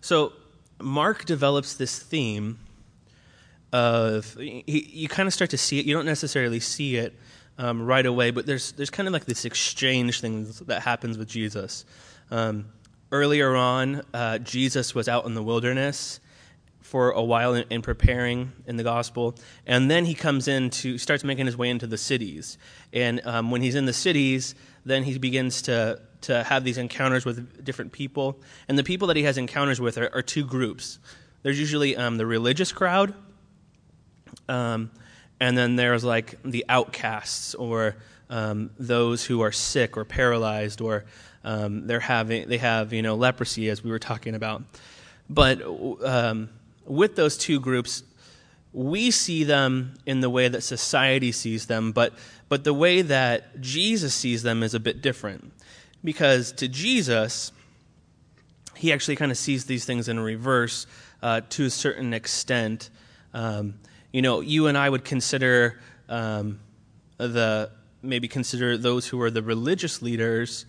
So Mark develops this theme of he, you kind of start to see it. You don't necessarily see it um, right away, but there's there's kind of like this exchange thing that happens with Jesus. Um, earlier on, uh, Jesus was out in the wilderness for a while in, in, preparing in the gospel, and then he comes in to starts making his way into the cities. And um, when he's in the cities, then he begins to to have these encounters with different people. And the people that he has encounters with are, are two groups. There's usually um, the religious crowd, um, and then there's like the outcasts or um, those who are sick or paralyzed or um, they're having they have you know leprosy as we were talking about. But um, with those two groups, we see them in the way that society sees them, but but the way that Jesus sees them is a bit different. Because to Jesus, he actually kind of sees these things in reverse uh, to a certain extent. Um, you know, you and I would consider um, the maybe consider those who are the religious leaders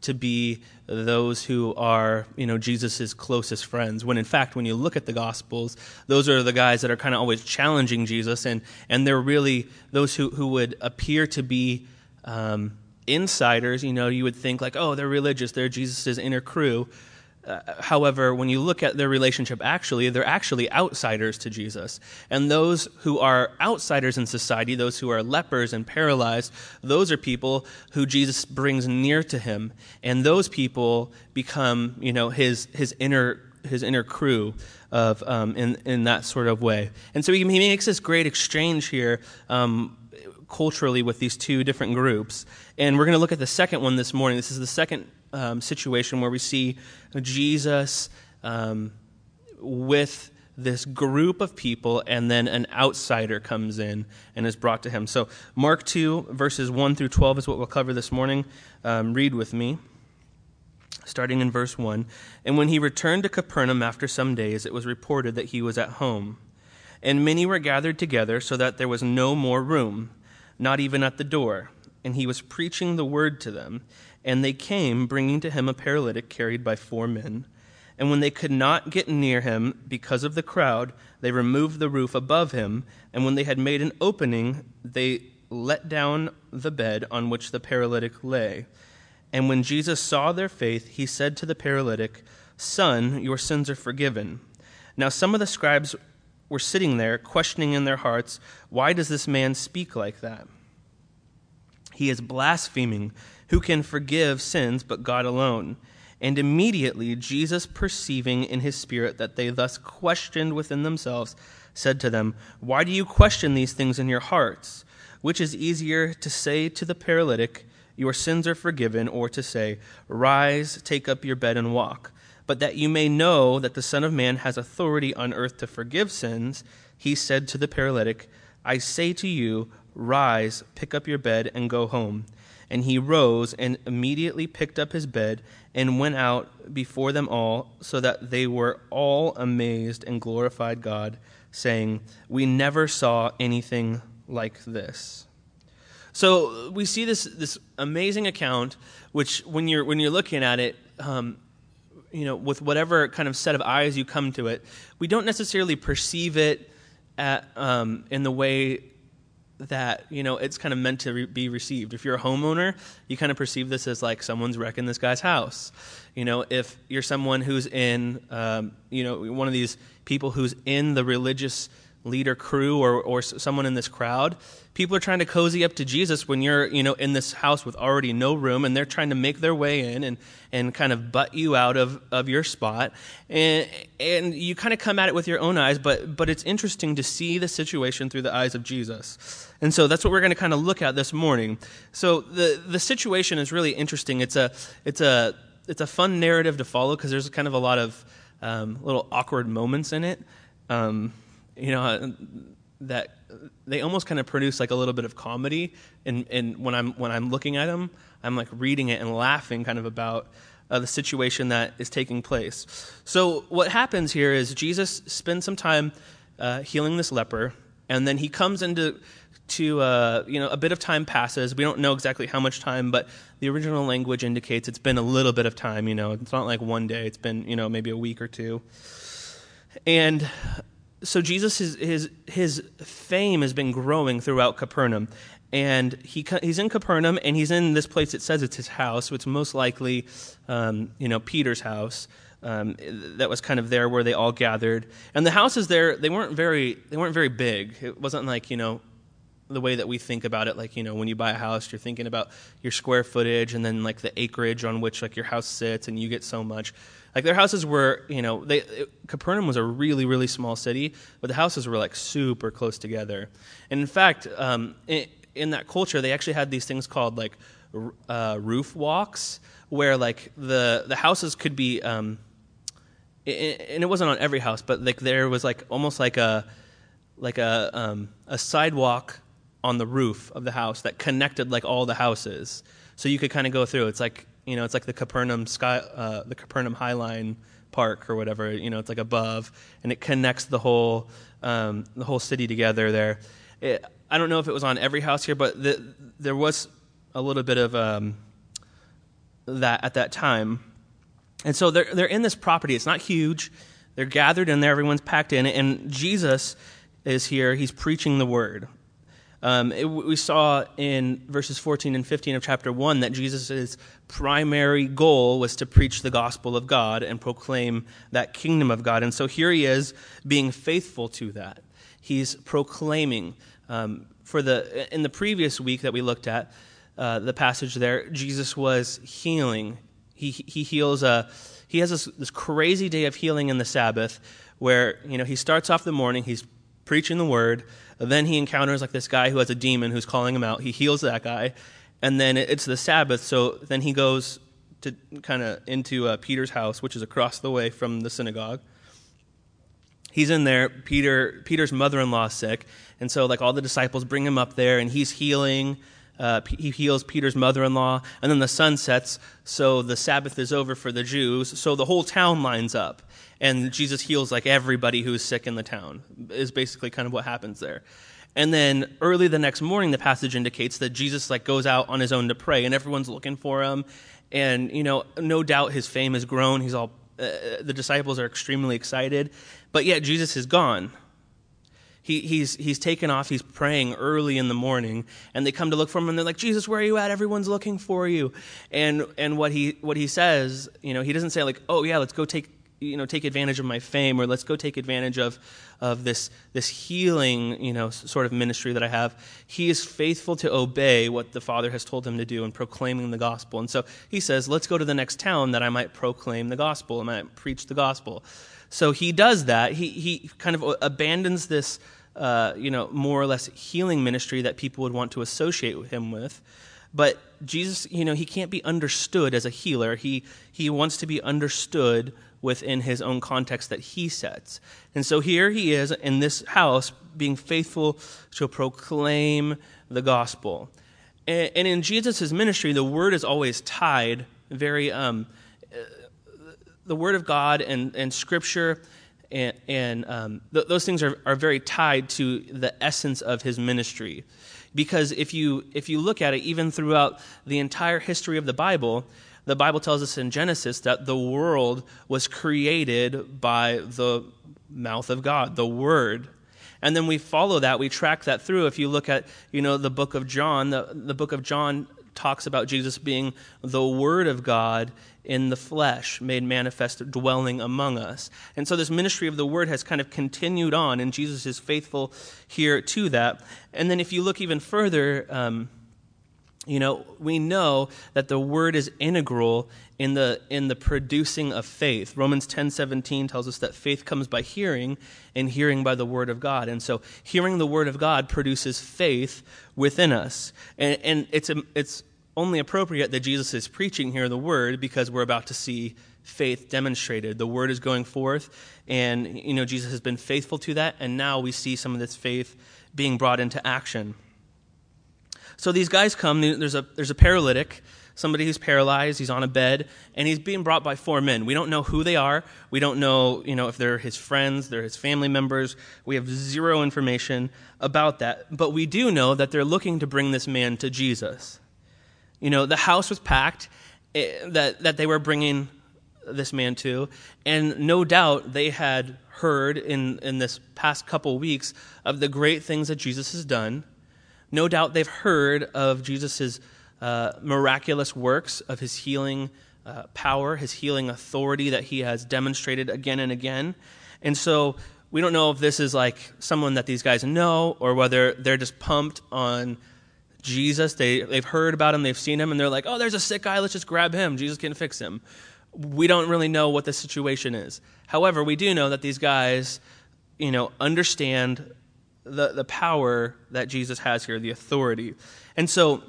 to be those who are, you know, Jesus' closest friends. When in fact, when you look at the Gospels, those are the guys that are kind of always challenging Jesus, and, and they're really those who, who would appear to be um, insiders, you know, you would think like, oh, they're religious, they're Jesus' inner crew. Uh, however, when you look at their relationship actually, they're actually outsiders to Jesus. And those who are outsiders in society, those who are lepers and paralyzed, those are people who Jesus brings near to him. And those people become, you know, his, his inner his inner crew of um, in in that sort of way. And so he, he makes this great exchange here um, culturally with these two different groups. And we're going to look at the second one this morning. This is the second um, situation where we see Jesus um, with this group of people, and then an outsider comes in and is brought to him. So, Mark 2, verses 1 through 12 is what we'll cover this morning. Um, read with me, starting in verse 1. And when he returned to Capernaum after some days, it was reported that he was at home. And many were gathered together, so that there was no more room, not even at the door and he was preaching the word to them. And they came, bringing to him a paralytic carried by four men. And when they could not get near him because of the crowd, they removed the roof above him. And when they had made an opening, they let down the bed on which the paralytic lay. And when Jesus saw their faith, he said to the paralytic, Son, your sins are forgiven. Now some of the scribes were sitting there, questioning in their hearts, Why does this man speak like that? He is blaspheming. Who can forgive sins but God alone? And immediately Jesus, perceiving in his spirit that they thus questioned within themselves, said to them, Why do you question these things in your hearts? Which is easier to say to the paralytic, Your sins are forgiven, or to say, Rise, take up your bed and walk? But that you may know that the Son of Man has authority on earth to forgive sins, he said to the paralytic, I say to you, Rise, pick up your bed, and go home. And he rose and immediately picked up his bed and went out before them all, so that they were all amazed and glorified God, saying, We never saw anything like this. So we see this, this amazing account, which when you're, when you're looking at it, um, you know, with whatever kind of set of eyes you come to it, we don't necessarily perceive it at, um, in the way that you know it's kind of meant to re- be received. If you're a homeowner, you kind of perceive this as like someone's wrecking this guy's house. You know, if you're someone who's in, um, you know, one of these people who's in the religious leader crew or, or someone in this crowd. People are trying to cozy up to Jesus when you're, you know, in this house with already no room and they're trying to make their way in and, and kind of butt you out of, of your spot. And, and you kind of come at it with your own eyes, but, but it's interesting to see the situation through the eyes of Jesus. And so that's what we're going to kind of look at this morning. So the, the situation is really interesting. It's a, it's a, it's a fun narrative to follow because there's kind of a lot of um, little awkward moments in it. Um, you know uh, that they almost kind of produce like a little bit of comedy and and when i'm when i'm looking at them i'm like reading it and laughing kind of about uh, the situation that is taking place so what happens here is jesus spends some time uh, healing this leper and then he comes into to uh, you know a bit of time passes. We don't know exactly how much time, but the original language indicates it's been a little bit of time. You know, it's not like one day. It's been you know maybe a week or two. And so Jesus his his his fame has been growing throughout Capernaum, and he he's in Capernaum and he's in this place. It says it's his house, which most likely um, you know Peter's house. Um, that was kind of there where they all gathered, and the houses there they weren't very they weren't very big. It wasn't like you know the way that we think about it like you know when you buy a house you're thinking about your square footage and then like the acreage on which like your house sits and you get so much. Like their houses were you know they it, capernaum was a really really small city but the houses were like super close together. And in fact um, in, in that culture they actually had these things called like uh, roof walks where like the the houses could be um, and it wasn't on every house but like there was like almost like a like a um, a sidewalk on the roof of the house that connected like all the houses, so you could kind of go through. It's like you know, it's like the Capernaum sky, uh, the Capernaum High Line Park or whatever. You know, it's like above, and it connects the whole um, the whole city together there. It, I don't know if it was on every house here, but the, there was a little bit of um, that at that time. And so they're they're in this property. It's not huge. They're gathered in there. Everyone's packed in, and Jesus is here. He's preaching the word. Um, it, we saw in verses 14 and 15 of chapter 1 that Jesus' primary goal was to preach the gospel of God and proclaim that kingdom of God. And so here he is being faithful to that. He's proclaiming. Um, for the, in the previous week that we looked at, uh, the passage there, Jesus was healing. He, he heals a, he has this, this crazy day of healing in the Sabbath where, you know, he starts off the morning, he's preaching the word, then he encounters like this guy who has a demon who's calling him out. He heals that guy, and then it's the Sabbath. So then he goes to kind of into uh, Peter's house, which is across the way from the synagogue. He's in there. Peter Peter's mother-in-law sick, and so like all the disciples bring him up there, and he's healing. Uh, he heals Peter's mother-in-law, and then the sun sets, so the Sabbath is over for the Jews. So the whole town lines up, and Jesus heals like everybody who's sick in the town, is basically kind of what happens there. And then early the next morning, the passage indicates that Jesus like goes out on his own to pray, and everyone's looking for him. And you know, no doubt his fame has grown. He's all uh, the disciples are extremely excited, but yet Jesus is gone. He, he's, he's taken off. He's praying early in the morning, and they come to look for him, and they're like, "Jesus, where are you at? Everyone's looking for you." And and what he what he says, you know, he doesn't say like, "Oh yeah, let's go take you know take advantage of my fame or let's go take advantage of of this this healing you know sort of ministry that I have he is faithful to obey what the father has told him to do in proclaiming the gospel and so he says let's go to the next town that I might proclaim the gospel and I might preach the gospel so he does that he he kind of abandons this uh, you know more or less healing ministry that people would want to associate him with but Jesus, you know, he can't be understood as a healer. He, he wants to be understood within his own context that he sets. And so here he is in this house being faithful to proclaim the gospel. And, in Jesus' ministry, the word is always tied very, um, the word of God and, and scripture and, and um, th- those things are, are very tied to the essence of his ministry because if you if you look at it even throughout the entire history of the bible the Bible tells us in Genesis that the world was created by the mouth of God, the Word. And then we follow that, we track that through. If you look at, you know, the book of John, the, the book of John talks about Jesus being the Word of God in the flesh, made manifest, dwelling among us. And so this ministry of the Word has kind of continued on, and Jesus is faithful here to that. And then if you look even further, um, you know, we know that the word is integral in the in the producing of faith. Romans 10:17 tells us that faith comes by hearing and hearing by the word of God. And so hearing the word of God produces faith within us. And, and it's a it's only appropriate that Jesus is preaching here the word because we're about to see faith demonstrated. The word is going forth and you know Jesus has been faithful to that and now we see some of this faith being brought into action. So these guys come. There's a there's a paralytic somebody who's paralyzed. He's on a bed, and he's being brought by four men. We don't know who they are. We don't know, you know, if they're his friends, they're his family members. We have zero information about that. But we do know that they're looking to bring this man to Jesus. You know, the house was packed eh, that, that they were bringing this man to, and no doubt they had heard in, in this past couple weeks of the great things that Jesus has done. No doubt they've heard of Jesus' uh, miraculous works, of his healing uh, power, his healing authority that he has demonstrated again and again. And so we don't know if this is like someone that these guys know or whether they're just pumped on Jesus. They, they've heard about him, they've seen him, and they're like, oh, there's a sick guy, let's just grab him. Jesus can fix him. We don't really know what the situation is. However, we do know that these guys, you know, understand the, the power that Jesus has here, the authority. And so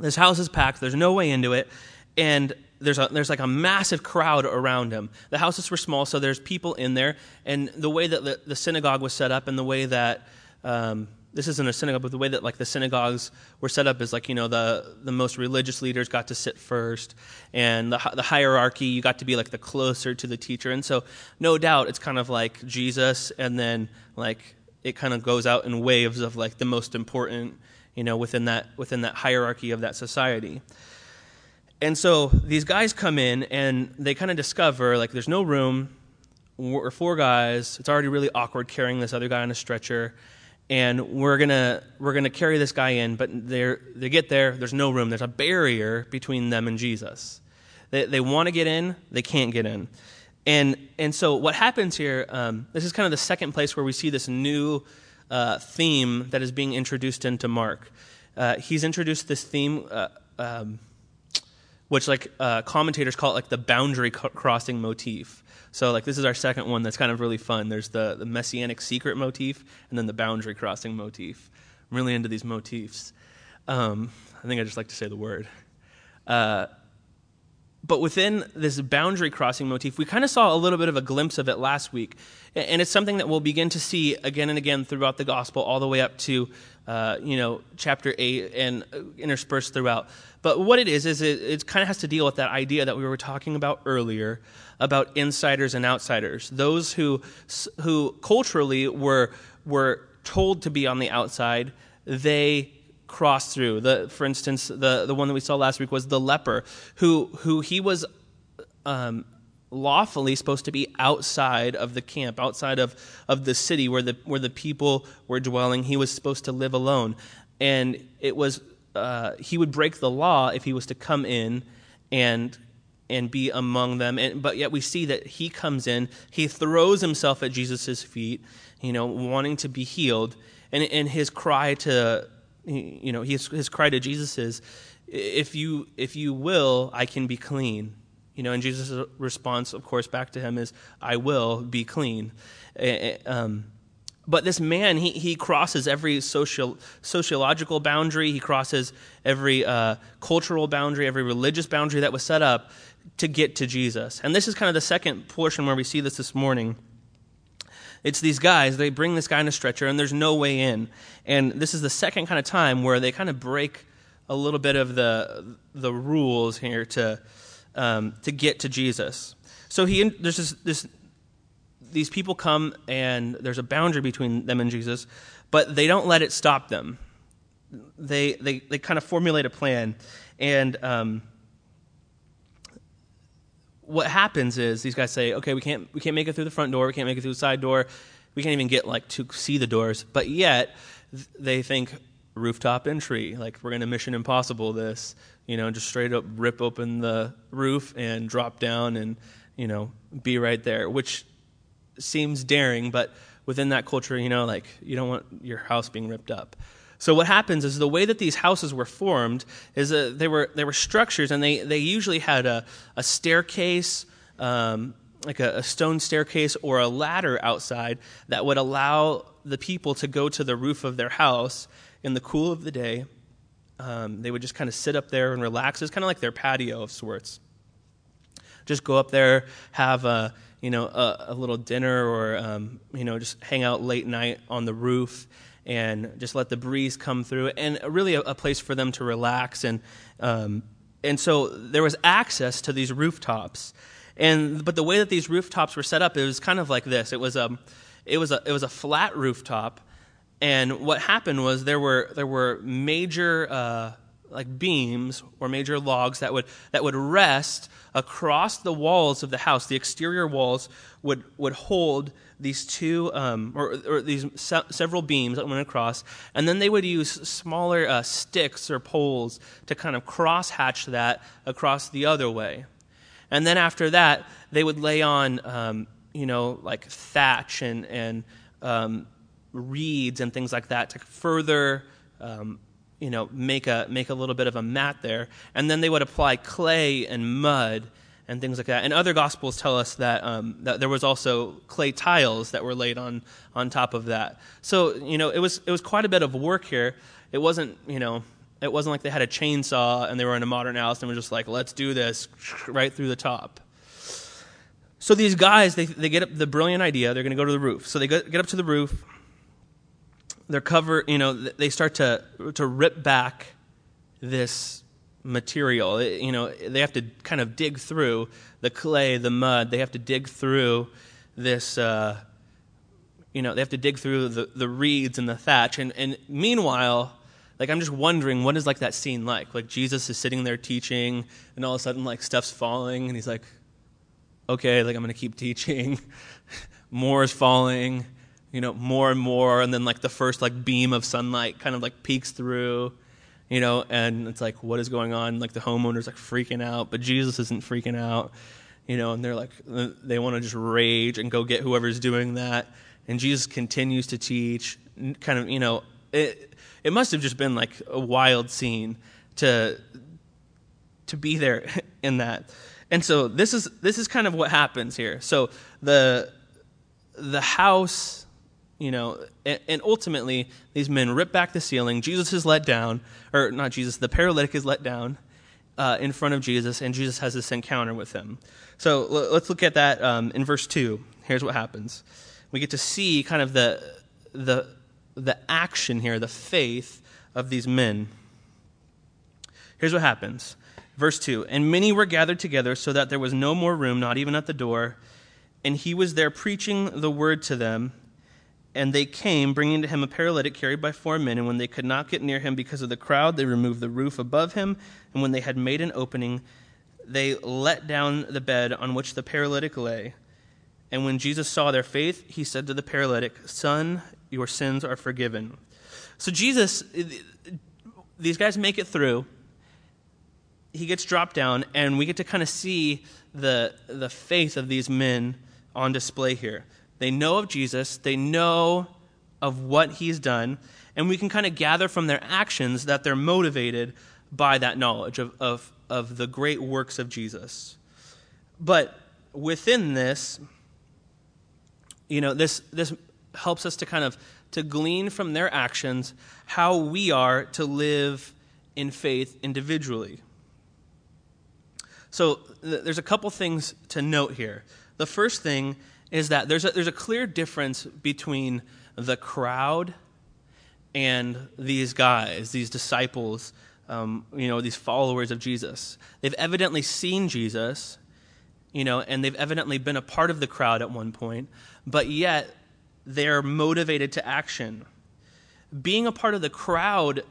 this house is packed, there's no way into it, and there's, a, there's like a massive crowd around him. The houses were small, so there's people in there, and the way that the, the synagogue was set up and the way that um, this isn't a synagogue, but the way that like the synagogues were set up is like you know the the most religious leaders got to sit first, and the the hierarchy you got to be like the closer to the teacher, and so no doubt it's kind of like Jesus, and then like it kind of goes out in waves of like the most important you know within that within that hierarchy of that society. And so these guys come in and they kind of discover like there's no room. We're four guys. It's already really awkward carrying this other guy on a stretcher and we're gonna we're gonna carry this guy in, but they they get there, there's no room. There's a barrier between them and Jesus. They they want to get in, they can't get in, and and so what happens here? Um, this is kind of the second place where we see this new uh, theme that is being introduced into Mark. Uh, he's introduced this theme. Uh, um, which like uh, commentators call it like the boundary crossing motif so like this is our second one that's kind of really fun. There's the, the messianic secret motif and then the boundary crossing motif. I'm really into these motifs. Um, I think I just like to say the word. Uh, but within this boundary crossing motif, we kind of saw a little bit of a glimpse of it last week. And it's something that we'll begin to see again and again throughout the gospel, all the way up to, uh, you know, chapter 8 and uh, interspersed throughout. But what it is, is it, it kind of has to deal with that idea that we were talking about earlier about insiders and outsiders. Those who, who culturally were, were told to be on the outside, they crossed through. The, for instance, the, the one that we saw last week was the leper, who, who he was um, lawfully supposed to be outside of the camp, outside of, of the city where the, where the people were dwelling. He was supposed to live alone. And it was, uh, he would break the law if he was to come in and and be among them. And, but yet we see that he comes in, he throws himself at Jesus' feet, you know, wanting to be healed. And, and his cry to, you know, his, his cry to Jesus is, if you, if you will, I can be clean. You know, and Jesus' response, of course, back to him is, I will be clean. Um, but this man, he, he crosses every social, sociological boundary. He crosses every uh, cultural boundary, every religious boundary that was set up to get to Jesus. And this is kind of the second portion where we see this this morning. It's these guys, they bring this guy in a stretcher, and there's no way in. And this is the second kind of time where they kind of break a little bit of the, the rules here to, um, to get to Jesus. So he, there's this, this, these people come, and there's a boundary between them and Jesus, but they don't let it stop them. They, they, they kind of formulate a plan. And um, what happens is these guys say, okay, we can't we can't make it through the front door, we can't make it through the side door, we can't even get like to see the doors, but yet they think rooftop entry, like we're to Mission Impossible this, you know, just straight up rip open the roof and drop down and you know be right there, which seems daring, but within that culture, you know, like you don't want your house being ripped up. So what happens is the way that these houses were formed is that they were they were structures, and they they usually had a a staircase. Um, like a, a stone staircase or a ladder outside that would allow the people to go to the roof of their house in the cool of the day. Um, they would just kind of sit up there and relax. It's kind of like their patio of sorts. Just go up there, have a you know a, a little dinner, or um, you know just hang out late night on the roof and just let the breeze come through, and really a, a place for them to relax and um, and so there was access to these rooftops. And but the way that these rooftops were set up, it was kind of like this. It was a, it was a, it was a flat rooftop, and what happened was there were there were major uh, like beams or major logs that would that would rest across the walls of the house. The exterior walls would would hold these two um, or, or, these se- several beams that went across, and then they would use smaller uh, sticks or poles to kind of cross hatch that across the other way. And then after that, they would lay on, um, you know, like thatch and and um, reeds and things like that to further um, you know, make a, make a little bit of a mat there. And then they would apply clay and mud and things like that. And other gospels tell us that, um, that there was also clay tiles that were laid on, on top of that. So, you know, it was, it was quite a bit of work here. It wasn't, you know, it wasn't like they had a chainsaw and they were in a modern house and were just like, let's do this right through the top. So these guys, they, they get up the brilliant idea. They're going to go to the roof. So they get up to the roof they're cover you know they start to to rip back this material. You know they have to kind of dig through the clay the mud. They have to dig through this uh, you know they have to dig through the, the reeds and the thatch. And, and meanwhile like i'm just wondering what is like that scene like? Like jesus is sitting there teaching and all of a sudden like stuff's falling and he's like okay like i'm gonna keep teaching. More is falling you know, more and more, and then like the first like beam of sunlight kind of like peeks through, you know, and it's like, what is going on? Like the homeowner's like freaking out, but Jesus isn't freaking out, you know, and they're like, uh, they want to just rage and go get whoever's doing that. And Jesus continues to teach, kind of, you know, it, it must have just been like a wild scene to, to be there in that. And so this is, this is kind of what happens here. So the, the house you know, and, and, ultimately these men rip back the ceiling. Jesus is let down, or not Jesus, the paralytic is let down uh, in front of Jesus, and Jesus has this encounter with him. So l- let's look at that um, in verse two. Here's what happens: we get to see kind of the the the action here, the faith of these men. Here's what happens. Verse 2 And many were gathered together so that there was no more room, not even at the door. And he was there preaching the word to them. And they came, bringing to him a paralytic carried by four men. And when they could not get near him because of the crowd, they removed the roof above him. And when they had made an opening, they let down the bed on which the paralytic lay. And when Jesus saw their faith, he said to the paralytic, Son, your sins are forgiven. So, Jesus, these guys make it through. He gets dropped down, and we get to kind of see the, the faith of these men on display here. They know of Jesus, they know of what he's done, and we can kind of gather from their actions that they're motivated by that knowledge of, of, of the great works of Jesus. But within this, you know, this, this helps us to kind of to glean from their actions how we are to live in faith individually. So th- there's a couple things to note here. The first thing is that there's a, there's a clear difference between the crowd and these guys, these disciples, um, you know, these followers of Jesus. They've evidently seen Jesus, you know, and they've evidently been a part of the crowd at one point, but yet they're motivated to action. Being a part of the crowd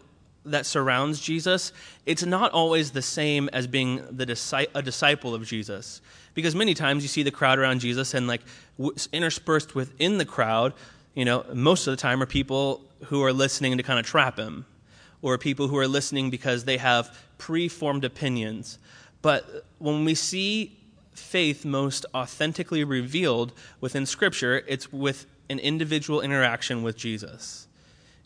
that surrounds Jesus, it's not always the same as being the a disciple of Jesus. Because many times you see the crowd around Jesus and like interspersed within the crowd, you know, most of the time are people who are listening to kind of trap him or people who are listening because they have preformed opinions. But when we see faith most authentically revealed within Scripture, it's with an individual interaction with Jesus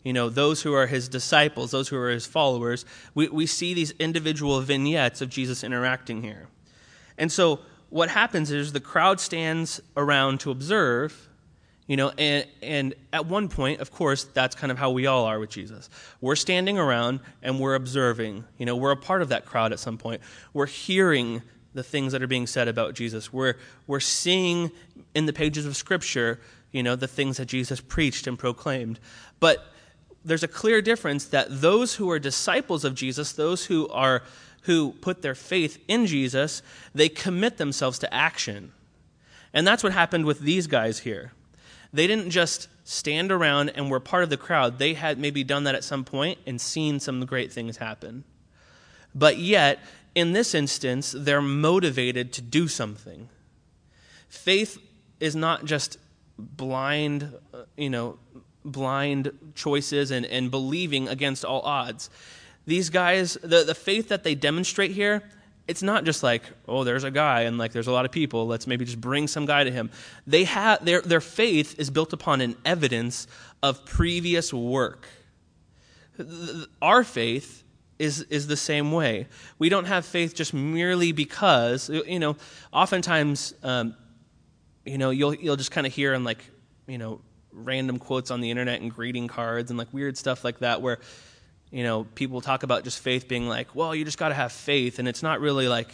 you know, those who are his disciples, those who are his followers, we, we see these individual vignettes of Jesus interacting here. And so what happens is the crowd stands around to observe, you know, and, and at one point, of course, that's kind of how we all are with Jesus. We're standing around and we're observing. You know, we're a part of that crowd at some point. We're hearing the things that are being said about Jesus. We're, we're seeing in the pages of Scripture, you know, the things that Jesus preached and proclaimed. But there's a clear difference that those who are disciples of Jesus, those who are who put their faith in Jesus, they commit themselves to action. And that's what happened with these guys here. They didn't just stand around and were part of the crowd. They had maybe done that at some point and seen some great things happen. But yet, in this instance, they're motivated to do something. Faith is not just blind, uh, you know, blind choices and, and believing against all odds. These guys, the, the faith that they demonstrate here, it's not just like, oh, there's a guy and like there's a lot of people, let's maybe just bring some guy to him. They have their, their faith is built upon an evidence of previous work. Our faith is, is the same way. We don't have faith just merely because, you know, oftentimes, um, you know, you'll, you'll just kind of hear in like, you know, random quotes on the internet and greeting cards and like weird stuff like that where, you know, people talk about just faith being like, well, you just got to have faith. And it's not really like,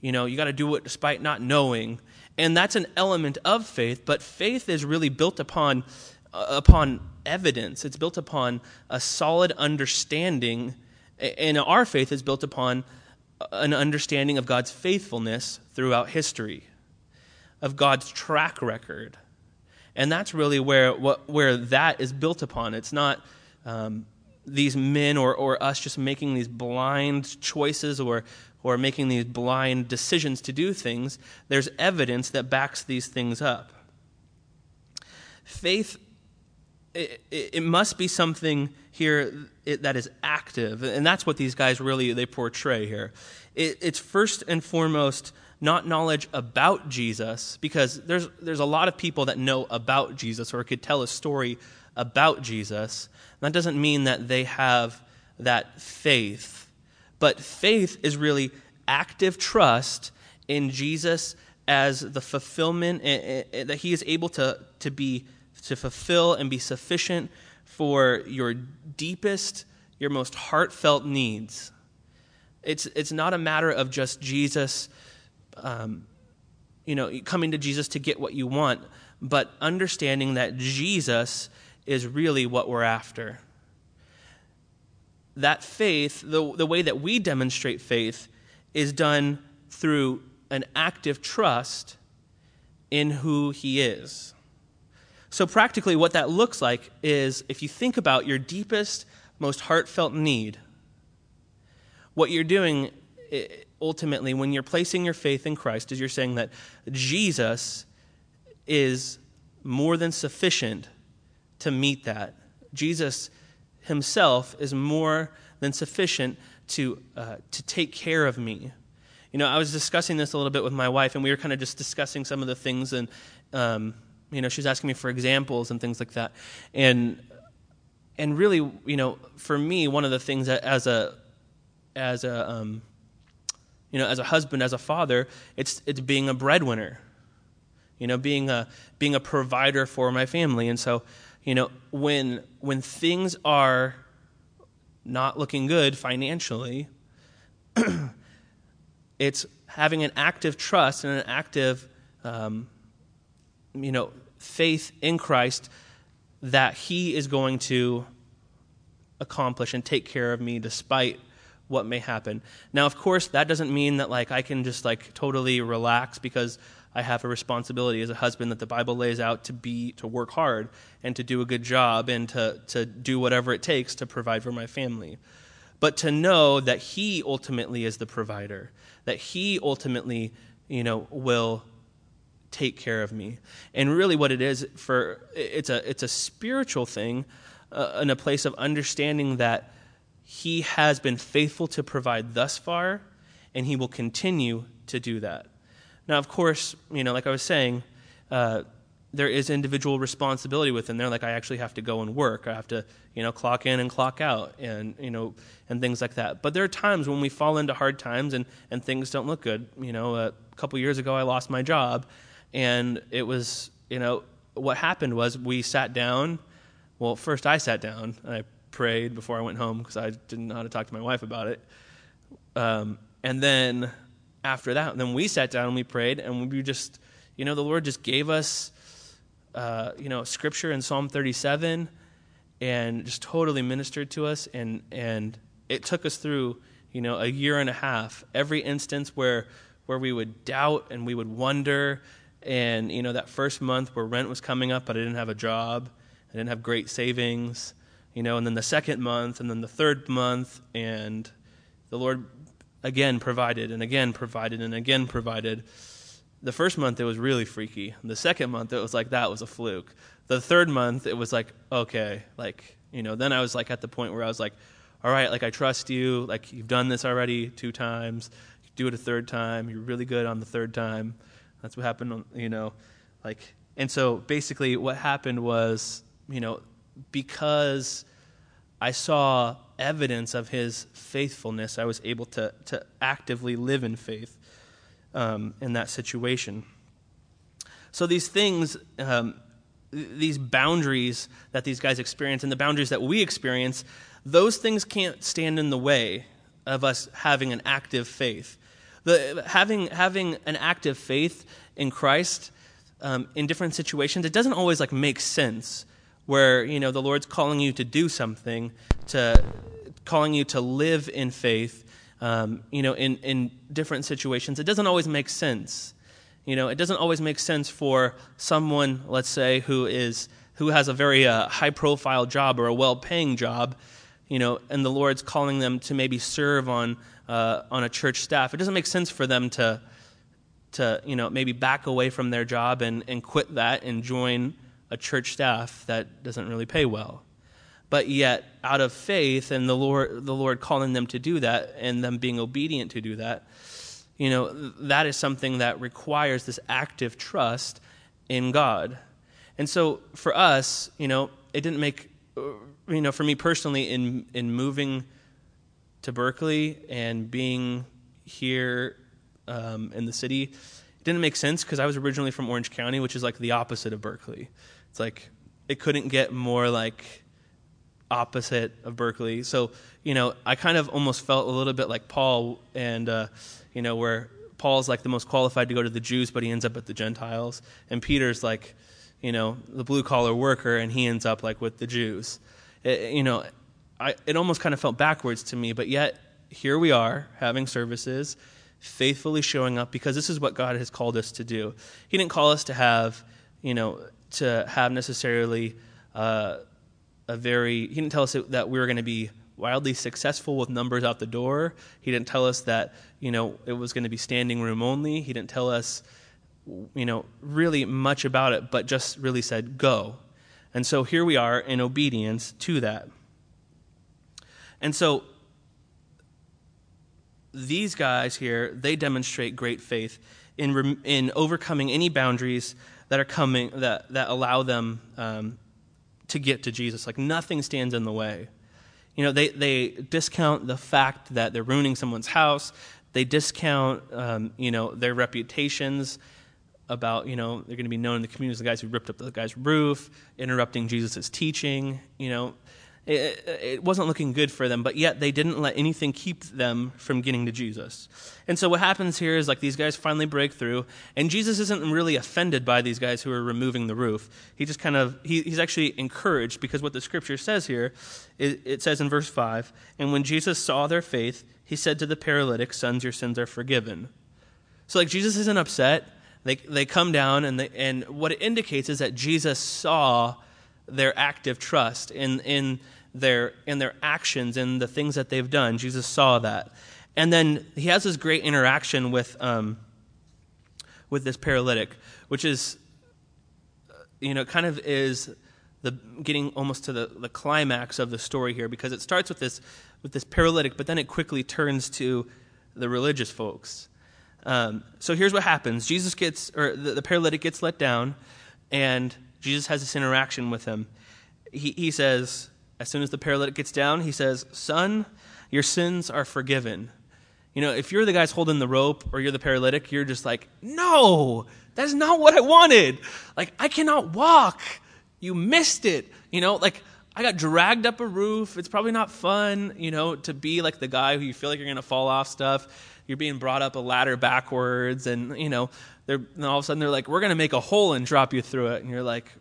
you know, you got to do it despite not knowing. And that's an element of faith, but faith is really built upon, uh, upon evidence. It's built upon a solid understanding and our faith is built upon an understanding of God's faithfulness throughout history, of God's track record. And that's really where, what, where that is built upon. It's not um, these men or, or us just making these blind choices or, or making these blind decisions to do things. There's evidence that backs these things up. Faith it, it, must be something here that is active and that's what these guys really they portray here it, it's first and foremost not knowledge about jesus because there's, there's a lot of people that know about jesus or could tell a story about jesus that doesn't mean that they have that faith but faith is really active trust in jesus as the fulfillment eh, eh, that he is able to, to be to fulfill and be sufficient for your deepest, your most heartfelt needs. It's, it's not a matter of just Jesus, um, you know, coming to Jesus to get what you want, but understanding that Jesus is really what we're after. That faith, the, the way that we demonstrate faith, is done through an active trust in who He is. So, practically, what that looks like is if you think about your deepest, most heartfelt need, what you're doing ultimately when you're placing your faith in Christ is you're saying that Jesus is more than sufficient to meet that. Jesus himself is more than sufficient to, uh, to take care of me. You know, I was discussing this a little bit with my wife, and we were kind of just discussing some of the things and. Um, you know, she's asking me for examples and things like that. And and really, you know, for me, one of the things that as a as a um, you know, as a husband, as a father, it's it's being a breadwinner. You know, being a being a provider for my family. And so, you know, when when things are not looking good financially, it's having an active trust and an active um, you know, faith in Christ that He is going to accomplish and take care of me despite what may happen. Now, of course, that doesn't mean that like I can just like totally relax because I have a responsibility as a husband that the Bible lays out to be to work hard and to do a good job and to to do whatever it takes to provide for my family. But to know that he ultimately is the provider, that he ultimately, you know, will take care of me. And really, what it is for it's a it's a spiritual thing, uh, in a place of understanding that He has been faithful to provide thus far, and He will continue to do that. Now, of course, you know, like I was saying. Uh, there is individual responsibility within there. Like I actually have to go and work. I have to, you know, clock in and clock out, and you know, and things like that. But there are times when we fall into hard times and and things don't look good. You know, a couple years ago I lost my job, and it was, you know, what happened was we sat down. Well, first I sat down and I prayed before I went home because I didn't know how to talk to my wife about it. Um, and then after that, then we sat down and we prayed and we just, you know, the Lord just gave us, uh, you know, scripture in Psalm 37 and just totally ministered to us and, and it took us through, you know, a year and a half. Every instance where where we would doubt and we would wonder and you know that first month where rent was coming up but I didn't have a job, I didn't have great savings, you know, and then the second month and then the third month and the Lord again provided and again provided and again provided. The first month it was really freaky. The second month it was like that was a fluke. The third month it was like okay, like you know, then I was like at the point where I was like, all right, like I trust you, like you've done this already two times, do it a third time, you're really good on the third time. That's what happened, you know, like and so basically what happened was, you know, because I saw evidence of his faithfulness, I was able to, to actively live in faith um, in that situation. So these things, um, these boundaries that these guys experience and the boundaries that we experience, those things can't stand in the way of us having an active faith. The, having, having an active faith in Christ um, in different situations, it doesn't always like make sense where you know the Lord's calling you to do something, to calling you to live in faith, um, you know, in, in different situations. It doesn't always make sense. You know, it doesn't always make sense for someone, let's say, who is who has a very uh, high profile job or a well paying job, you know, and the Lord's calling them to maybe serve on uh, on a church staff. It doesn't make sense for them to to you know maybe back away from their job and, and quit that and join a church staff that doesn't really pay well but yet out of faith and the Lord, the Lord calling them to do that and them being obedient to do that, you know, that is something that requires this active trust in God. And so for us, you know, it didn't make, uh, you know, for me personally, in in moving to Berkeley and being here um, in the city, it didn't make sense because I was originally from Orange County, which is like the opposite of Berkeley. It's like it couldn't get more like opposite of Berkeley. So, you know, I kind of almost felt a little bit like Paul, and, uh, you know, where Paul's like the most qualified to go to the Jews, but he ends up at the Gentiles. And Peter's like, you know, the blue collar worker, and he ends up like with the Jews. It, you know, I, it almost kind of felt backwards to me, but yet here we are having services, faithfully showing up because this is what God has called us to do. He didn't call us to have, you know, to have necessarily. Uh, a very, he didn't tell us that we were going to be wildly successful with numbers out the door. He didn't tell us that, you know, it was going to be standing room only. He didn't tell us, you know, really much about it, but just really said, go. And so here we are in obedience to that. And so these guys here, they demonstrate great faith in, in overcoming any boundaries that are coming, that, that allow them um, to get to Jesus. Like nothing stands in the way. You know, they, they discount the fact that they're ruining someone's house. They discount, um, you know, their reputations about, you know, they're going to be known in the community as the guys who ripped up the guy's roof, interrupting Jesus' teaching. You know, it, it, wasn't looking good for them, but yet they didn't let anything keep them from getting to Jesus. And so what happens here is like these guys finally break through, and Jesus isn't really offended by these guys who are removing the roof. He just kind of, he, he's actually encouraged because what the scripture says here, it, it says in verse 5 And when Jesus saw their faith, he said to the paralytic, Sons, your sins are forgiven. So like Jesus isn't upset. They, they come down, and, they, and what it indicates is that Jesus saw their active trust in, in, their, in their actions and the things that they've done. Jesus saw that. And then he has this great interaction with, um, with this paralytic, which is, you know, kind of is the getting almost to the, the climax of the story here because it starts with this with this paralytic, but then it quickly turns to the religious folks. Um, so here's what happens: Jesus gets, or the, the paralytic gets let down, and Jesus has this interaction with him. He, he says, as soon as the paralytic gets down, he says, Son, your sins are forgiven. You know, if you're the guys holding the rope or you're the paralytic, you're just like, No, that's not what I wanted. Like, I cannot walk. You missed it. You know, like, I got dragged up a roof. It's probably not fun, you know, to be like the guy who you feel like you're going to fall off stuff. You're being brought up a ladder backwards, and, you know, they're, all of a sudden they're like, we're going to make a hole and drop you through it. And you're like,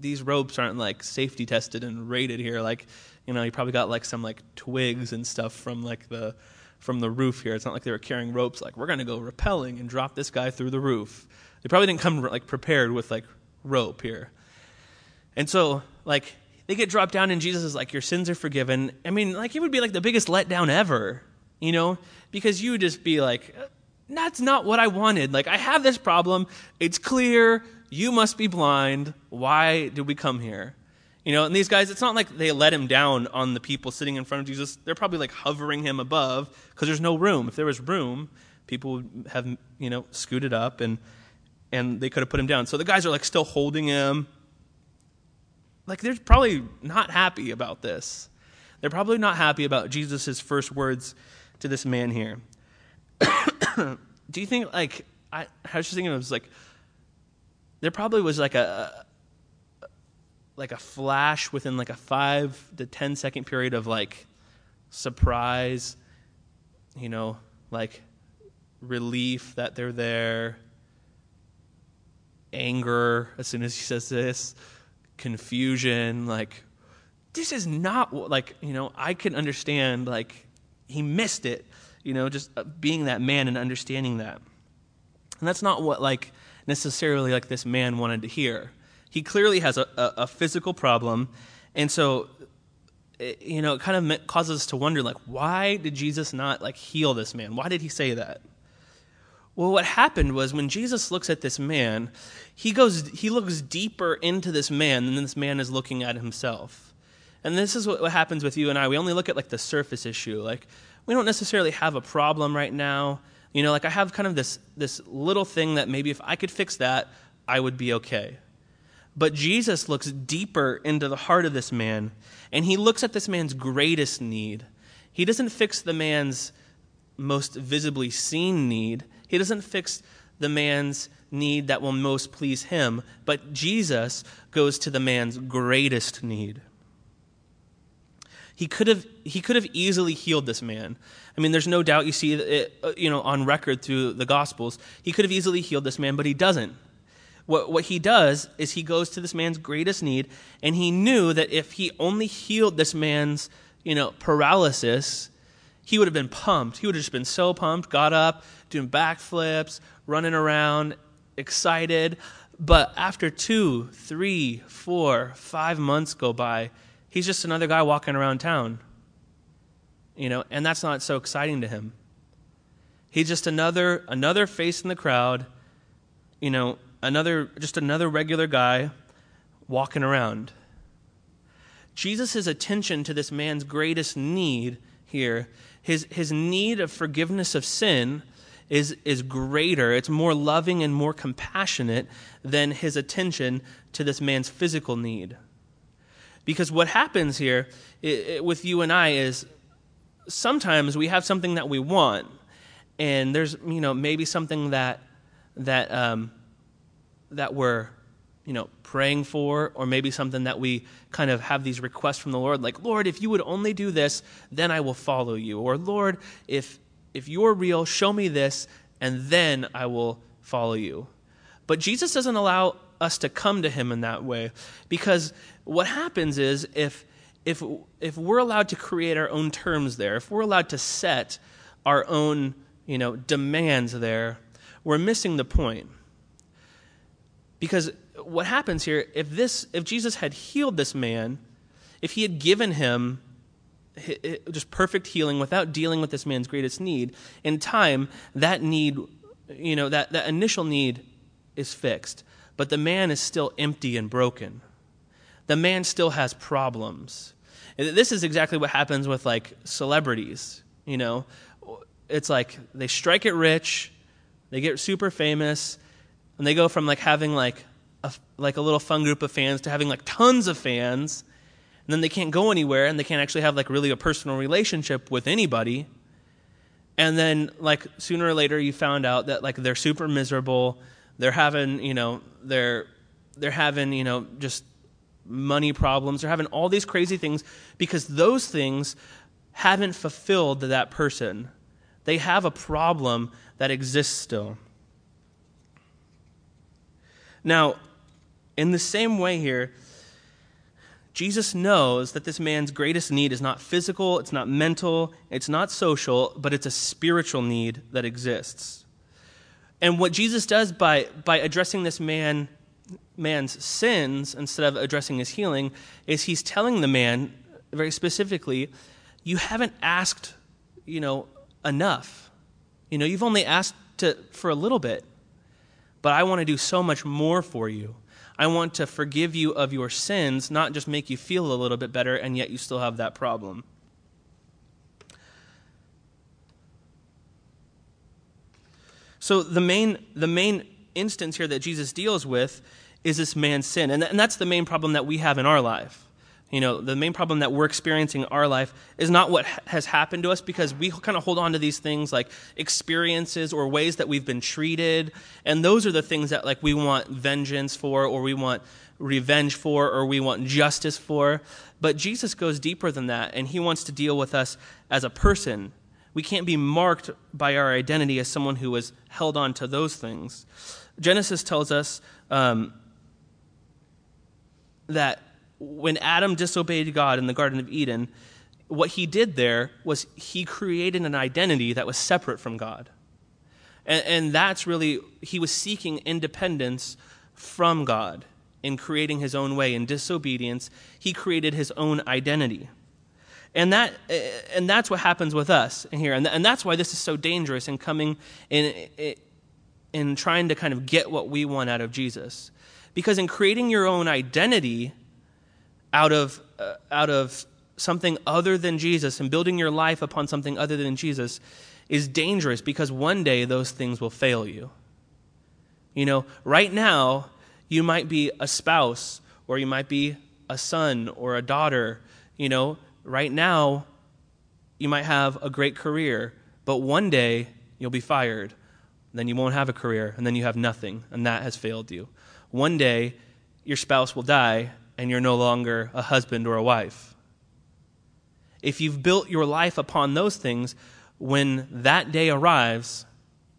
these ropes aren't like safety tested and rated here. Like, You know, you probably got like some like twigs and stuff from like the from the roof here. It's not like they were carrying ropes like we're going to go rappelling and drop this guy through the roof. They probably didn't come like prepared with like rope here. And so like they get dropped down and Jesus is like your sins are forgiven. I mean, like it would be like the biggest letdown ever, you know? Because you would just be like that's not what I wanted. Like I have this problem. It's clear you must be blind. Why did we come here? You know, and these guys, it's not like they let him down on the people sitting in front of Jesus. They're probably like hovering him above because there's no room. If there was room, people would have, you know, scooted up and and they could have put him down. So the guys are like still holding him. Like they're probably not happy about this. They're probably not happy about Jesus' first words to this man here. Do you think like I, I was just thinking it was like there probably was like a like a flash within like a five to ten second period of like surprise, you know, like relief that they're there, anger as soon as he says this, confusion, like this is not like, you know, I can understand like he missed it, you know, just uh, being that man and understanding that. And that's not what like necessarily like this man wanted to hear. He clearly has a, a, a physical problem. And so, it, you know, it kind of causes us to wonder, like, why did Jesus not, like, heal this man? Why did he say that? Well, what happened was when Jesus looks at this man, he goes, he looks deeper into this man than this man is looking at himself. And this is what, happens with you and I. We only look at like the surface issue. Like, we don't necessarily have a problem right now. You know, like I have kind of this this little thing that maybe if I could fix that, I would be okay. But Jesus looks deeper into the heart of this man, and he looks at this man's greatest need. He doesn't fix the man's most visibly seen need, he doesn't fix the man's need that will most please him, but Jesus goes to the man's greatest need. He could have he could have easily healed this man. I mean, there's no doubt you see it, uh, you know, on record through the Gospels. He could have easily healed this man, but he doesn't what, what he does is he goes to this man's greatest need, and he knew that if he only healed this man's, you know, paralysis, he would have been pumped. He would have just been so pumped, got up, doing backflips, running around, excited. But after two, three, four, five months go by, he's just another guy walking around town. You know, and that's not so exciting to him. He's just another another face in the crowd, you know, another just another regular guy walking around. Jesus' attention to this man's greatest need here, his, his need of forgiveness of sin, is, is greater. It's more loving and more compassionate than his attention to this man's physical need. Because what happens here it, it, with you and I is sometimes we have something that we want, and there's you know maybe something that that um, that we're you know praying for or maybe something that we kind of have these requests from the lord like lord if you would only do this then i will follow you. Or lord if if you're real show me this and then i will follow you. But jesus doesn't allow us to come to him in that way because what happens is if if if we're allowed to create our own terms there if we're allowed to set our own you know demands there we're missing the point because what happens here, if this if Jesus had healed this man, if he had given him just perfect healing without dealing with this man's greatest need, in time that need, you know, that, that initial need is fixed. But the man is still empty and broken. The man still has problems. This is exactly what happens with like celebrities, you know. It's like they strike it rich, they get super famous, and they go from like having like a, like a little fun group of fans to having like tons of fans and then they can't go anywhere and they can't actually have like really a personal relationship with anybody and then like sooner or later you found out that like they're super miserable they're having you know they're they're having you know just money problems. They're having all these crazy things because those things haven't fulfilled that person. They have a problem that exists still. Now, in the same way here, Jesus knows that this man's greatest need is not physical, it's not mental, it's not social, but it's a spiritual need that exists. And what Jesus does by, by addressing this man, man's sins instead of addressing his healing is he's telling the man very specifically, you haven't asked, you know, enough. You know, you've only asked to, for a little bit, but I want to do so much more for you. I want to forgive you of your sins, not just make you feel a little bit better, and yet you still have that problem. So the main, the main instance here that Jesus deals with is this man's sin. And, th- and that's the main problem that we have in our life. You know, the main problem that we're experiencing in our life is not what has happened to us because we kind of hold on to these things like experiences or ways that we've been treated. And those are the things that like we want vengeance for or we want revenge for or we want justice for. But Jesus goes deeper than that and he wants to deal with us as a person. We can't be marked by our identity as someone who has held on to those things. Genesis tells us um, that when Adam disobeyed God in the Garden of Eden, what he did there was he created an identity that was separate from God. And, and, that's really, he was seeking independence from God in creating his own way. In disobedience, he created his own identity. And, that, and that's what happens with us here. And, and that's why this is so dangerous in coming in, in trying to kind of get what we want out of Jesus. Because in creating your own identity, out of, uh, out of something other than Jesus and building your life upon something other than Jesus is dangerous because one day those things will fail you. You know, right now, you might be a spouse or you might be a son or a daughter. You know, right now, you might have a great career, but one day you'll be fired. Then you won't have a career, and then you have nothing, and that has failed you. One day, your spouse will die, and you're no longer a husband or a wife. If you've built your life upon those things, when that day arrives,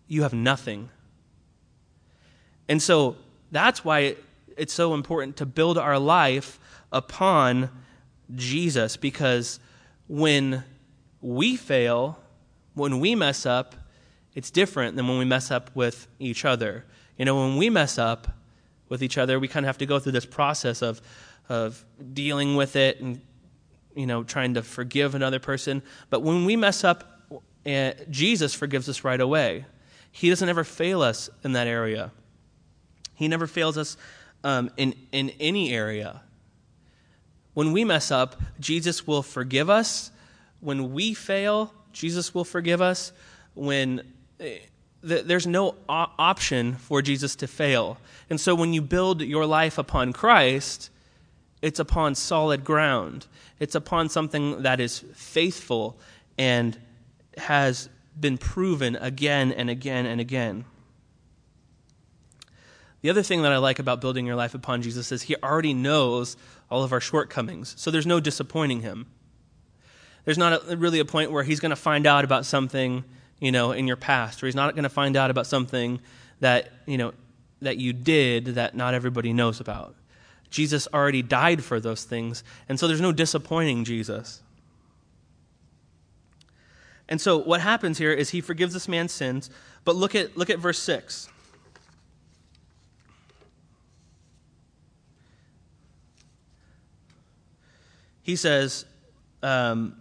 you have nothing. And so that's why it's so important to build our life upon Jesus, because when we fail, when we mess up, it's different than when we mess up with each other. You know, when we mess up with each other, we kind of have to go through this process of of dealing with it and you know trying to forgive another person. But when we mess up, uh, Jesus forgives us right away. He doesn't ever fail us in that area. He never fails us um, in in any area. When we mess up, Jesus will forgive us. When we fail, Jesus will forgive us. When uh, there's no option for Jesus to fail. And so when you build your life upon Christ, it's upon solid ground. It's upon something that is faithful and has been proven again and again and again. The other thing that I like about building your life upon Jesus is he already knows all of our shortcomings, so there's no disappointing him. There's not a, really a point where he's going to find out about something, you know, in your past, or he's not going to find out about something that, you know, that you did that not everybody knows about. Jesus already died for those things, and so there's no disappointing Jesus. And so what happens here is he forgives this man's sins, but look at look at verse 6. He says, um,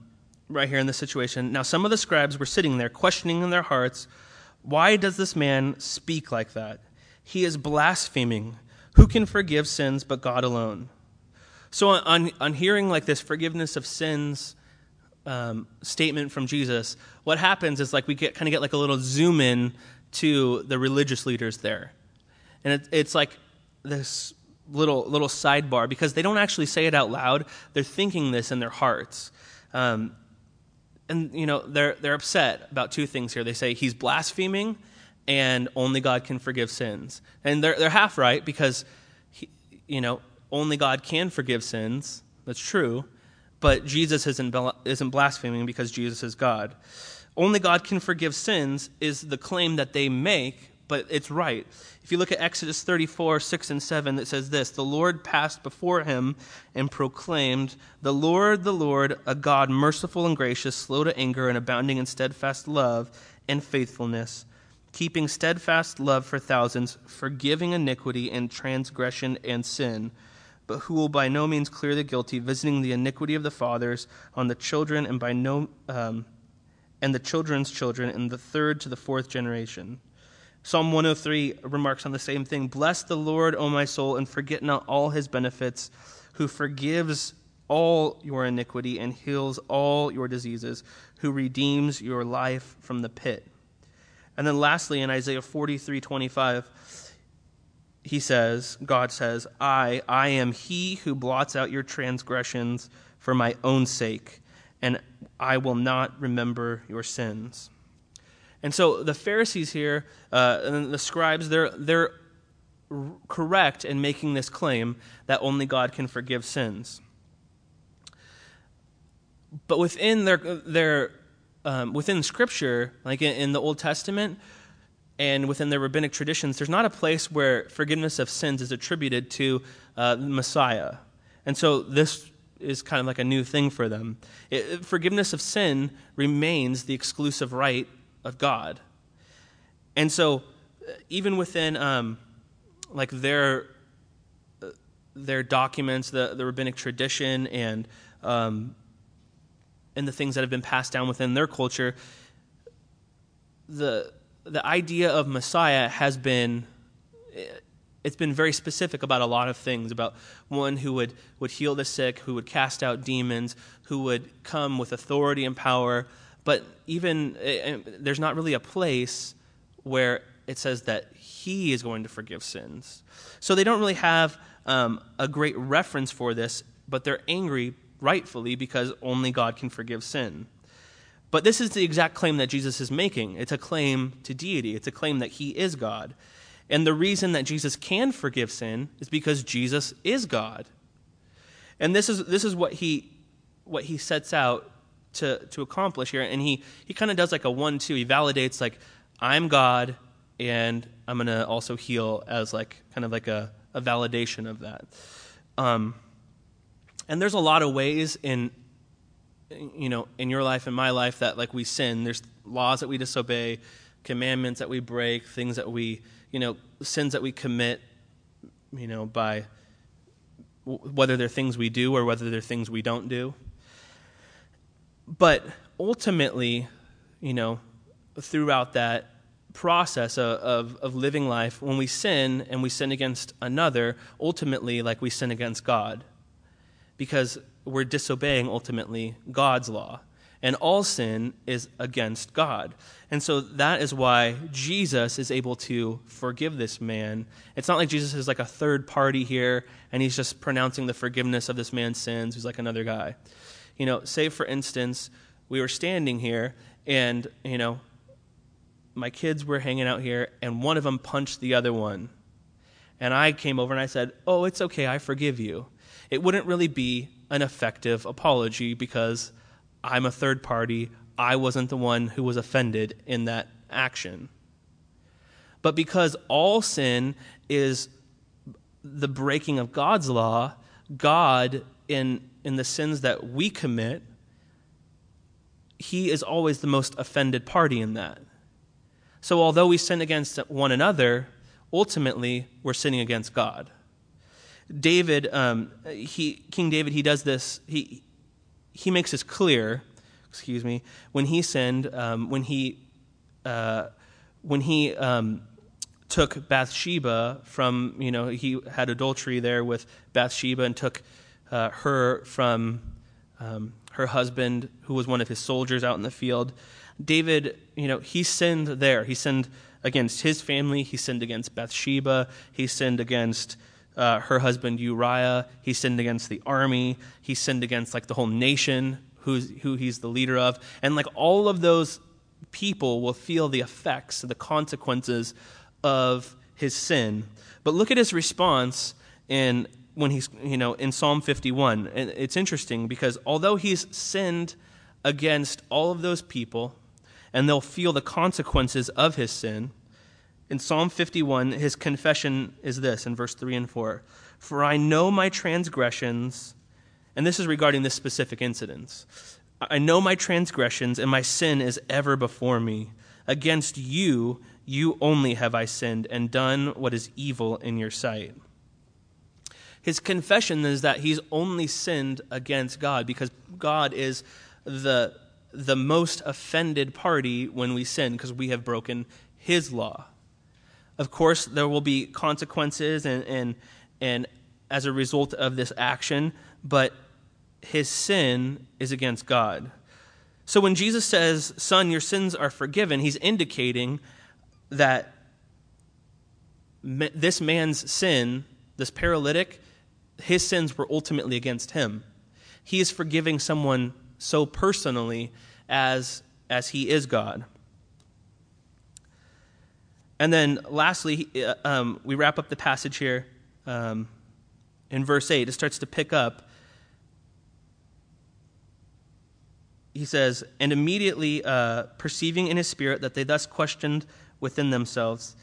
right here in this situation, now some of the scribes were sitting there questioning in their hearts, why does this man speak like that? He is blaspheming. Who can forgive sins but God alone? So, on, on hearing like this forgiveness of sins um, statement from Jesus, what happens is like we get kind of get like a little zoom in to the religious leaders there, and it, it's like this little little sidebar because they don't actually say it out loud; they're thinking this in their hearts. Um, and you know they're they're upset about two things here. They say he's blaspheming, and only God can forgive sins. And they're, they're half right because, he, you know, only God can forgive sins. That's true. But Jesus isn't, isn't blaspheming because Jesus is God. Only God can forgive sins is the claim that they make, but it's right. If you look at Exodus 34, 6 and 7, it says this The Lord passed before him and proclaimed, The Lord, the Lord, a God merciful and gracious, slow to anger, and abounding in steadfast love and faithfulness, keeping steadfast love for thousands, forgiving iniquity and transgression and sin but who will by no means clear the guilty, visiting the iniquity of the fathers on the children and by no um, and the children's children in the third to the fourth generation. Psalm 103 remarks on the same thing Bless the Lord, O my soul, and forget not all his benefits, who forgives all your iniquity and heals all your diseases, who redeems your life from the pit. And then lastly, in Isaiah 43 25, he says, God says, I, I am he who blots out your transgressions for my own sake and I will not remember your sins. And so the Pharisees here uh, and the scribes, they're, they're correct in making this claim that only God can forgive sins. But within their, their um, within Scripture, like in, in the Old Testament, and within their rabbinic traditions, there's not a place where forgiveness of sins is attributed to uh, Messiah. And so this is kind of like a new thing for them. It, forgiveness of sin remains the exclusive right of God. And so, uh, even within um, like their uh, their documents, the, the rabbinic tradition, and um, and the things that have been passed down within their culture, the the idea of Messiah has been it's been very specific about a lot of things about one who would, would heal the sick, who would cast out demons, who would come with authority and power. But even eh, eh, there's not really a place where it says that he is going to forgive sins. So they don't really have um, a great reference for this, but they're angry rightfully because only God can forgive sin. But this is the exact claim that Jesus is making. It's a claim to deity, it's a claim that he is God. And the reason that Jesus can forgive sin is because Jesus is God. And this is, this is what, he, what he sets out to, to accomplish here. And he, he kind of does like a one two. He validates, like, I'm God, and I'm going to also heal as like kind of like a, a validation of that. Um, and there's a lot of ways in you know in your life and my life that like we sin there's laws that we disobey commandments that we break things that we you know, sins that we commit, you know, by whether they're things we do or whether they're things we don't do. But ultimately, you know, throughout that process of, of, living life, when we sin and we sin against another, ultimately, like we sin against God. Because we're disobeying ultimately God's law and all sin is against God. And so that is why Jesus is able to forgive this man. It's not like Jesus is like a third party here and he's just pronouncing the forgiveness of this man's sins who's like another guy. You know, say for instance, we were standing here and, you know, my kids were hanging out here and one of them punched the other one. And I came over and I said, Oh, it's okay, I forgive you. It wouldn't really be an effective apology because I'm a third party. I wasn't the one who was offended in that action. But because all sin is the breaking of God's law, God, in, in the sins that we commit, He is always the most offended party in that. So, although we sin against one another, ultimately we're sinning against God. David, um, he, King David, he does this. He, he makes this clear, excuse me, when he sinned, um, when he, uh, when he um, took Bathsheba from, you know, he had adultery there with Bathsheba and took uh, her from um, her husband, who was one of his soldiers out in the field. David, you know, he sinned there. He sinned against his family. He sinned against Bathsheba. He sinned against uh, her husband Uriah. He sinned against the army. He sinned against like the whole nation who's, who he's the leader of. And like all of those people will feel the effects, the consequences of his sin. But look at his response in when he's you know in Psalm 51. And it's interesting because although he's sinned against all of those people and they'll feel the consequences of his sin, In Psalm 51, his confession is this in verse 3 and 4 For I know my transgressions, and this is regarding this specific incident. I know my transgressions, and my sin is ever before me. Against you, you only have I sinned and done what is evil in your sight. His confession is that he's only sinned against God because God is the, the most offended party when we sin because we have broken his law. Of course, there will be consequences and, and, and as a result of this action, but his sin is against God. So when Jesus says, Son, your sins are forgiven, he's indicating that this man's sin, this paralytic, his sins were ultimately against him. He is forgiving someone so personally as, as he is God. And then lastly, uh, um, we wrap up the passage here um, in verse 8. It starts to pick up. He says, And immediately uh, perceiving in his spirit that they thus questioned within themselves,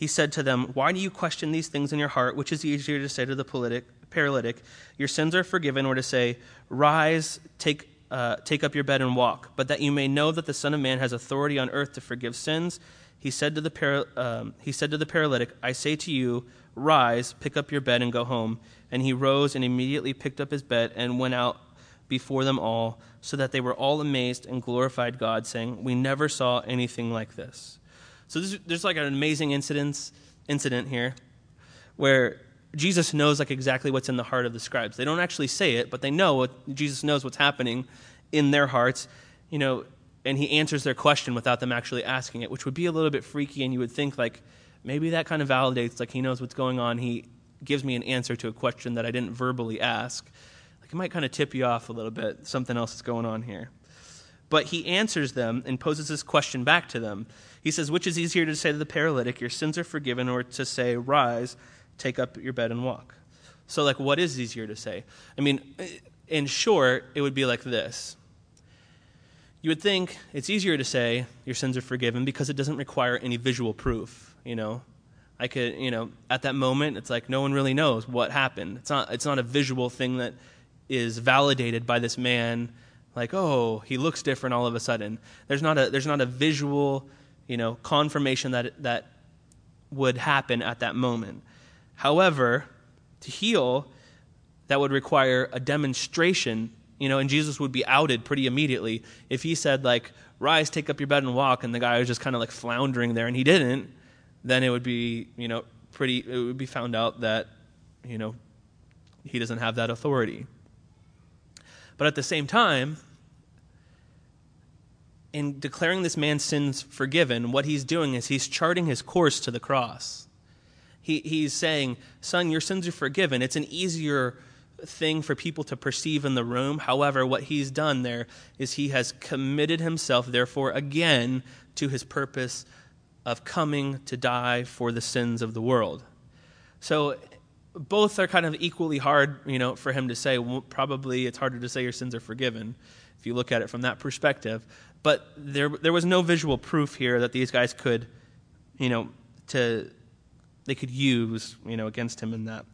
he said to them, Why do you question these things in your heart? Which is easier to say to the politic, paralytic, Your sins are forgiven, or to say, Rise, take, uh, take up your bed and walk. But that you may know that the Son of Man has authority on earth to forgive sins he said to the, para, um, he said to the paralytic, I say to you, rise, pick up your bed, and go home. And he rose and immediately picked up his bed and went out before them all, so that they were all amazed and glorified God, saying, We never saw anything like this. So this, there's like an amazing incident, incident here where Jesus knows like exactly what's in the heart of the scribes. They don't actually say it, but they know what Jesus knows what's happening in their hearts. You know, and he answers their question without them actually asking it, which would be a little bit freaky. And you would think, like, maybe that kind of validates, like, he knows what's going on. He gives me an answer to a question that I didn't verbally ask. Like, it might kind of tip you off a little bit. Something else is going on here. But he answers them and poses this question back to them. He says, Which is easier to say to the paralytic, Your sins are forgiven, or to say, Rise, take up your bed and walk? So, like, what is easier to say? I mean, in short, it would be like this you would think it's easier to say your sins are forgiven because it doesn't require any visual proof, you know. I could, you know, at that moment it's like no one really knows what happened. It's not it's not a visual thing that is validated by this man like, "Oh, he looks different all of a sudden." There's not a there's not a visual, you know, confirmation that that would happen at that moment. However, to heal that would require a demonstration you know, and Jesus would be outed pretty immediately if he said like, "Rise, take up your bed and walk," and the guy was just kind of like floundering there, and he didn't. Then it would be, you know, pretty. It would be found out that, you know, he doesn't have that authority. But at the same time, in declaring this man's sins forgiven, what he's doing is he's charting his course to the cross. He, he's saying, Son, your sins are forgiven. It's an easier thing for people to perceive in the room. However, what he's done there is he has committed himself, therefore, again, to his purpose of coming to die for the sins of the world. So both are kind of equally hard, you know, for him to say. Probably it's harder to say your sins are forgiven if you look at it from that perspective. But there, there was no visual proof here that these guys could, you know, to they could use, you know, against him in that.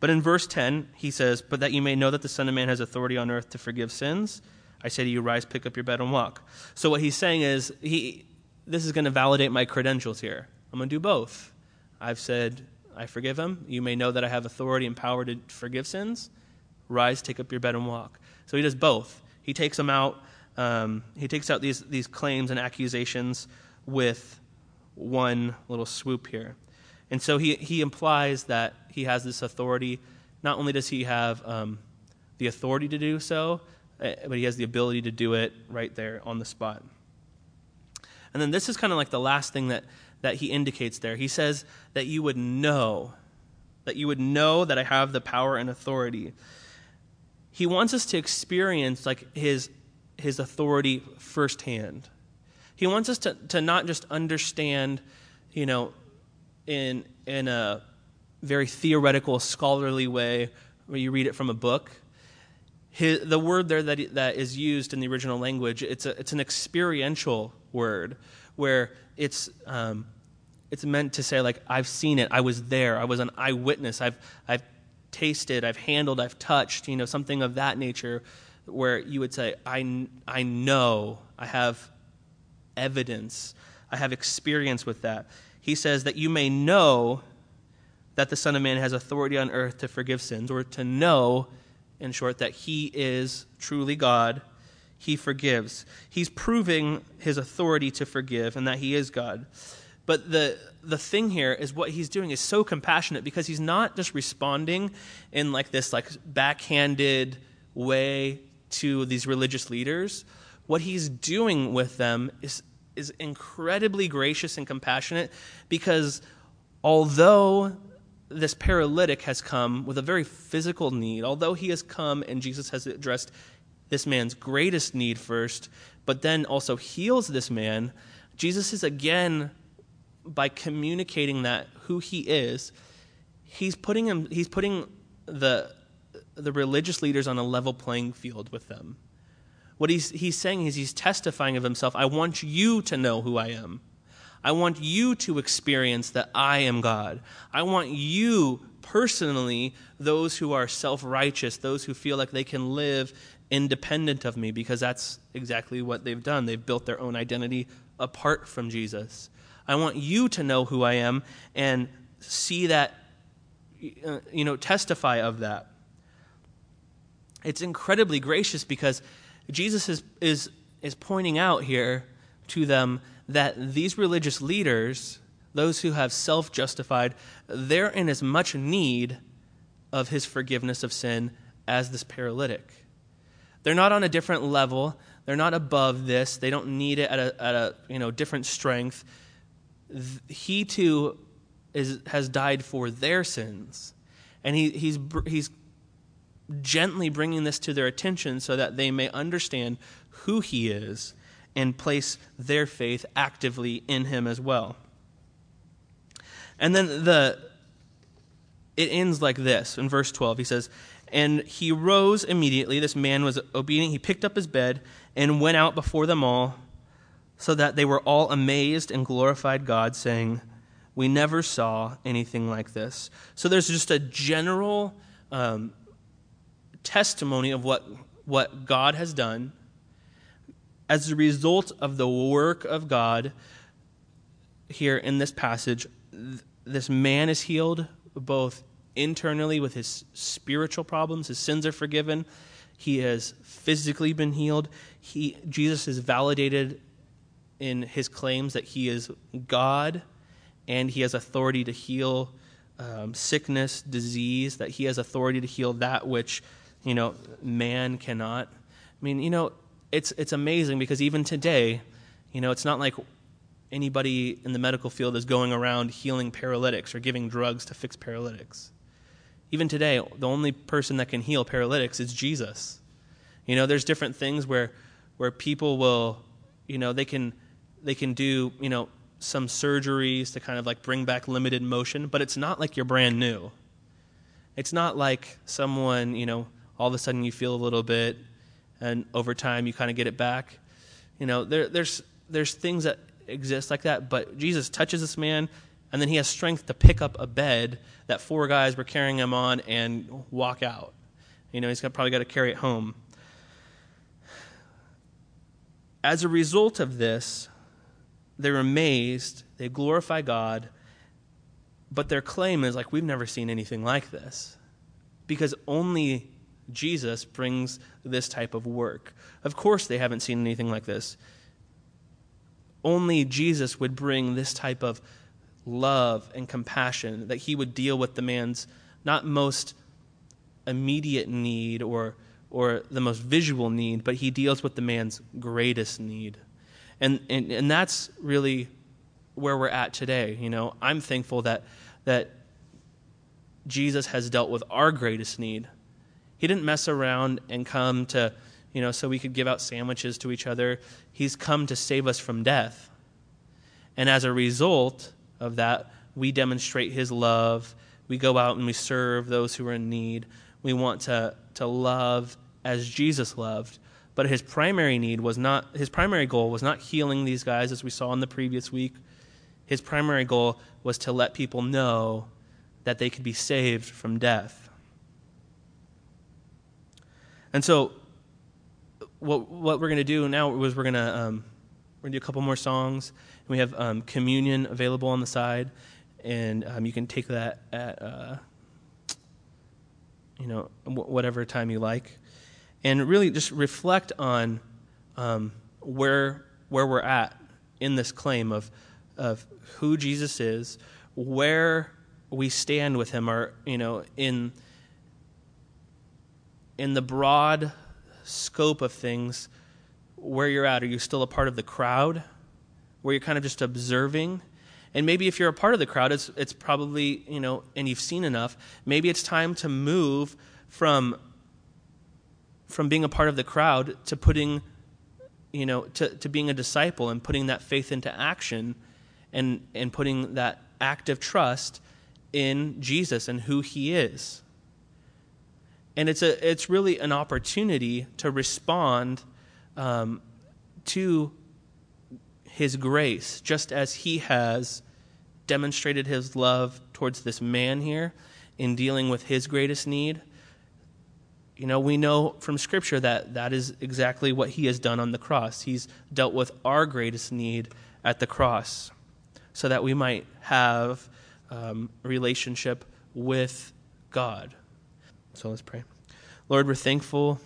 But in verse 10, he says, But that you may know that the Son of Man has authority on earth to forgive sins, I say to you, rise, pick up your bed, and walk. So what he's saying is, he, this is going to validate my credentials here. I'm going to do both. I've said, I forgive him. You may know that I have authority and power to forgive sins. Rise, take up your bed, and walk. So he does both. He takes them out. Um, he takes out these, these claims and accusations with one little swoop here. And so he, he implies that he has this authority. Not only does he have um, the authority to do so, eh, but he has the ability to do it right there on the spot. And then this is kind of like the last thing that, that he indicates there. He says that you would know, that you would know that I have the power and authority. He wants us to experience like his, his authority firsthand. He wants us to, to not just understand, you know, in, in a very theoretical, scholarly way where you read it from a book. His, the word there that, that is used in the original language, it's, a, it's an experiential word where it's, um, it's meant to say like I've seen it, I was there, I was an eyewitness, I've I've tasted, I've handled, I've touched, you know, something of that nature where you would say I I know, I have evidence, I have experience with that. He says that you may know that the Son of Man has authority on earth to forgive sins, or to know, in short, that he is truly God. He forgives. He's proving his authority to forgive and that he is God. But the the thing here is what he's doing is so compassionate because he's not just responding in like this like backhanded way to these religious leaders. What he's doing with them is is incredibly gracious and compassionate because although this paralytic has come with a very physical need, although he has come and Jesus has addressed this man's greatest need first, but then also heals this man, Jesus is again by communicating that who he is, he's putting him he's putting the the religious leaders on a level playing field with them. What he's he's saying is he's testifying of himself. I want you to know who I am. I want you to experience that I am God. I want you personally, those who are self righteous, those who feel like they can live independent of me, because that's exactly what they've done. They've built their own identity apart from Jesus. I want you to know who I am and see that, uh, you know, testify of that. It's incredibly gracious because Jesus is, is, is pointing out here to them that these religious leaders, those who have self justified, they're in as much need of his forgiveness of sin as this paralytic. They're not on a different level. They're not above this. They don't need it at a, at a you know, different strength he too is, has died for their sins. And he, he's, he's gently bringing this to their attention so that they may understand who he is and place their faith actively in him as well. And then the it ends like this in verse 12. He says, And he rose immediately. This man was obedient. He picked up his bed and went out before them all so that they were all amazed and glorified God, saying, We never saw anything like this. So there's just a general um, testimony of what, what God has done. As a result of the work of God here in this passage, this man is healed both internally with his spiritual problems, his sins are forgiven. He has physically been healed. He, Jesus is validated in his claims that he is God and he has authority to heal um, sickness, disease, that he has authority to heal that which, you know, man cannot. I mean, you know, it's, it's amazing because even today, you know, it's not like anybody in the medical field is going around healing paralytics or giving drugs to fix paralytics. Even today, the only person that can heal paralytics is Jesus. You know, there's different things where, where people will, you know, they can they can do, you know, some surgeries to kind of like bring back limited motion, but it's not like you're brand new. It's not like someone, you know, all of a sudden you feel a little bit and over time you kind of get it back. You know, there, there's, there's things that exist like that, but Jesus touches this man and then he has strength to pick up a bed that four guys were carrying him on and walk out. You know, he's got, probably got to carry it home. As a result of this, they're amazed, they glorify God, but their claim is like, we've never seen anything like this. Because only Jesus brings this type of work. Of course, they haven't seen anything like this. Only Jesus would bring this type of love and compassion, that he would deal with the man's not most immediate need or, or the most visual need, but he deals with the man's greatest need. And, and, and that's really where we're at today. You know, I'm thankful that, that Jesus has dealt with our greatest need. He didn't mess around and come to, you know, so we could give out sandwiches to each other. He's come to save us from death. And as a result of that, we demonstrate his love. We go out and we serve those who are in need. We want to, to love as Jesus loved. But his primary need was not, his primary goal was not healing these guys, as we saw in the previous week. His primary goal was to let people know that they could be saved from death. And so, what, what we're going to do now is we're going to um, we're going to do a couple more songs. And We have um, communion available on the side, and um, you can take that at uh, you know whatever time you like, and really just reflect on um, where where we're at in this claim of of who Jesus is, where we stand with him, or you know in in the broad scope of things, where you're at. Are you still a part of the crowd, where you're kind of just observing? And maybe if you're a part of the crowd, it's it's probably you know, and you've seen enough. Maybe it's time to move from from being a part of the crowd to putting you know to, to being a disciple and putting that faith into action and and putting that active trust in Jesus and who he is. And it's a it's really an opportunity to respond um, to his grace, just as he has demonstrated his love towards this man here in dealing with his greatest need you know, we know from Scripture that that is exactly what he has done on the cross. He's dealt with our greatest need at the cross so that we might have um, relationship with God. So let's pray. Lord, we're thankful